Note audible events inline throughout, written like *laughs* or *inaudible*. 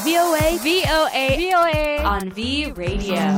VOA, VOA, VOA on V Radio.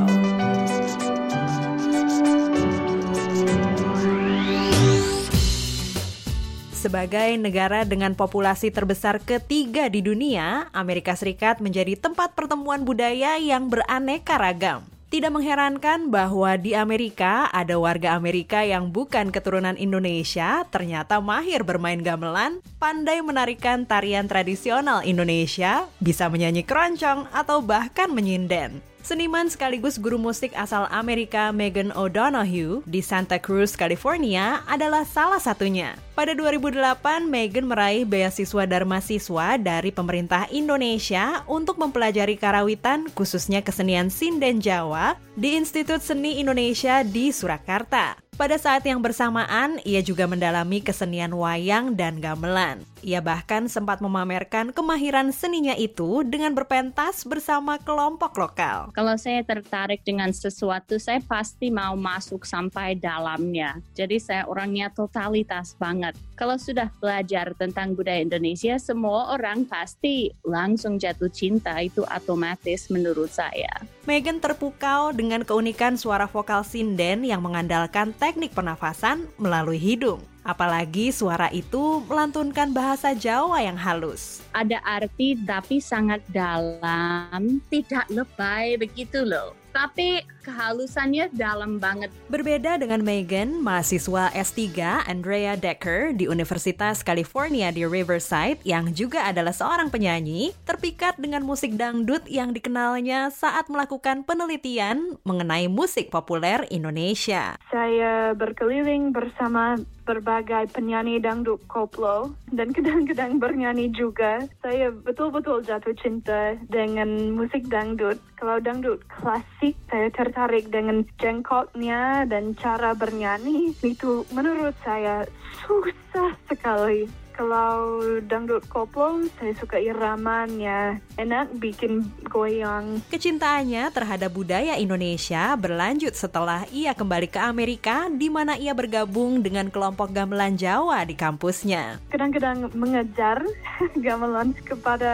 Sebagai negara dengan populasi terbesar ketiga di dunia, Amerika Serikat menjadi tempat pertemuan budaya yang beraneka ragam. Tidak mengherankan bahwa di Amerika ada warga Amerika yang bukan keturunan Indonesia ternyata mahir bermain gamelan, pandai menarikan tarian tradisional Indonesia, bisa menyanyi keroncong atau bahkan menyinden. Seniman sekaligus guru musik asal Amerika Megan O'Donoghue di Santa Cruz, California adalah salah satunya. Pada 2008, Megan meraih beasiswa Dharma Siswa dari pemerintah Indonesia untuk mempelajari karawitan khususnya kesenian sinden Jawa di Institut Seni Indonesia di Surakarta. Pada saat yang bersamaan, ia juga mendalami kesenian wayang dan gamelan. Ia bahkan sempat memamerkan kemahiran seninya itu dengan berpentas bersama kelompok lokal. Kalau saya tertarik dengan sesuatu, saya pasti mau masuk sampai dalamnya. Jadi saya orangnya totalitas banget. Kalau sudah belajar tentang budaya Indonesia, semua orang pasti langsung jatuh cinta. Itu otomatis menurut saya. Megan terpukau dengan keunikan suara vokal sinden yang mengandalkan teknik pernafasan melalui hidung. Apalagi suara itu melantunkan bahasa Jawa yang halus. Ada arti tapi sangat dalam, tidak lebay begitu loh. Tapi kehalusannya dalam banget. Berbeda dengan Megan, mahasiswa S3 Andrea Decker di Universitas California di Riverside yang juga adalah seorang penyanyi, terpikat dengan musik dangdut yang dikenalnya saat melakukan penelitian mengenai musik populer Indonesia. Saya berkeliling bersama berbagai penyanyi dangdut koplo dan kadang-kadang bernyanyi juga. Saya betul-betul jatuh cinta dengan musik dangdut. Kalau dangdut klasik, saya tertarik dengan jengkoknya dan cara bernyanyi. Itu menurut saya susah sekali kalau dangdut koplo, saya suka iramanya. Enak bikin goyang. Kecintaannya terhadap budaya Indonesia berlanjut setelah ia kembali ke Amerika di mana ia bergabung dengan kelompok gamelan Jawa di kampusnya. Kadang-kadang mengejar *laughs* gamelan kepada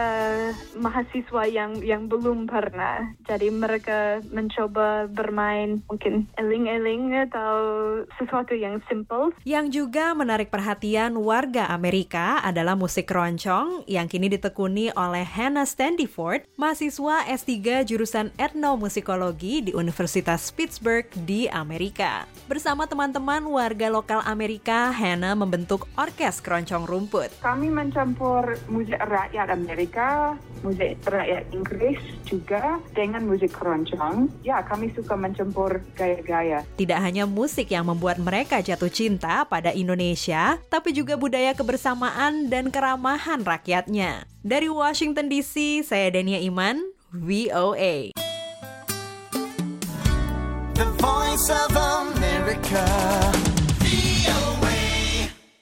mahasiswa yang yang belum pernah. Jadi mereka mencoba bermain mungkin eling-eling atau sesuatu yang simple. Yang juga menarik perhatian warga Amerika Amerika adalah musik keroncong yang kini ditekuni oleh Hannah Standiford, mahasiswa S3 jurusan etnomusikologi di Universitas Pittsburgh di Amerika. Bersama teman-teman warga lokal Amerika, Hannah membentuk orkes keroncong rumput. Kami mencampur musik rakyat Amerika, musik rakyat Inggris juga dengan musik keroncong. Ya, kami suka mencampur gaya-gaya. Tidak hanya musik yang membuat mereka jatuh cinta pada Indonesia, tapi juga budaya kebersamaan dan keramahan rakyatnya. Dari Washington DC, saya Dania Iman, VOA. The Voice of America. VOA.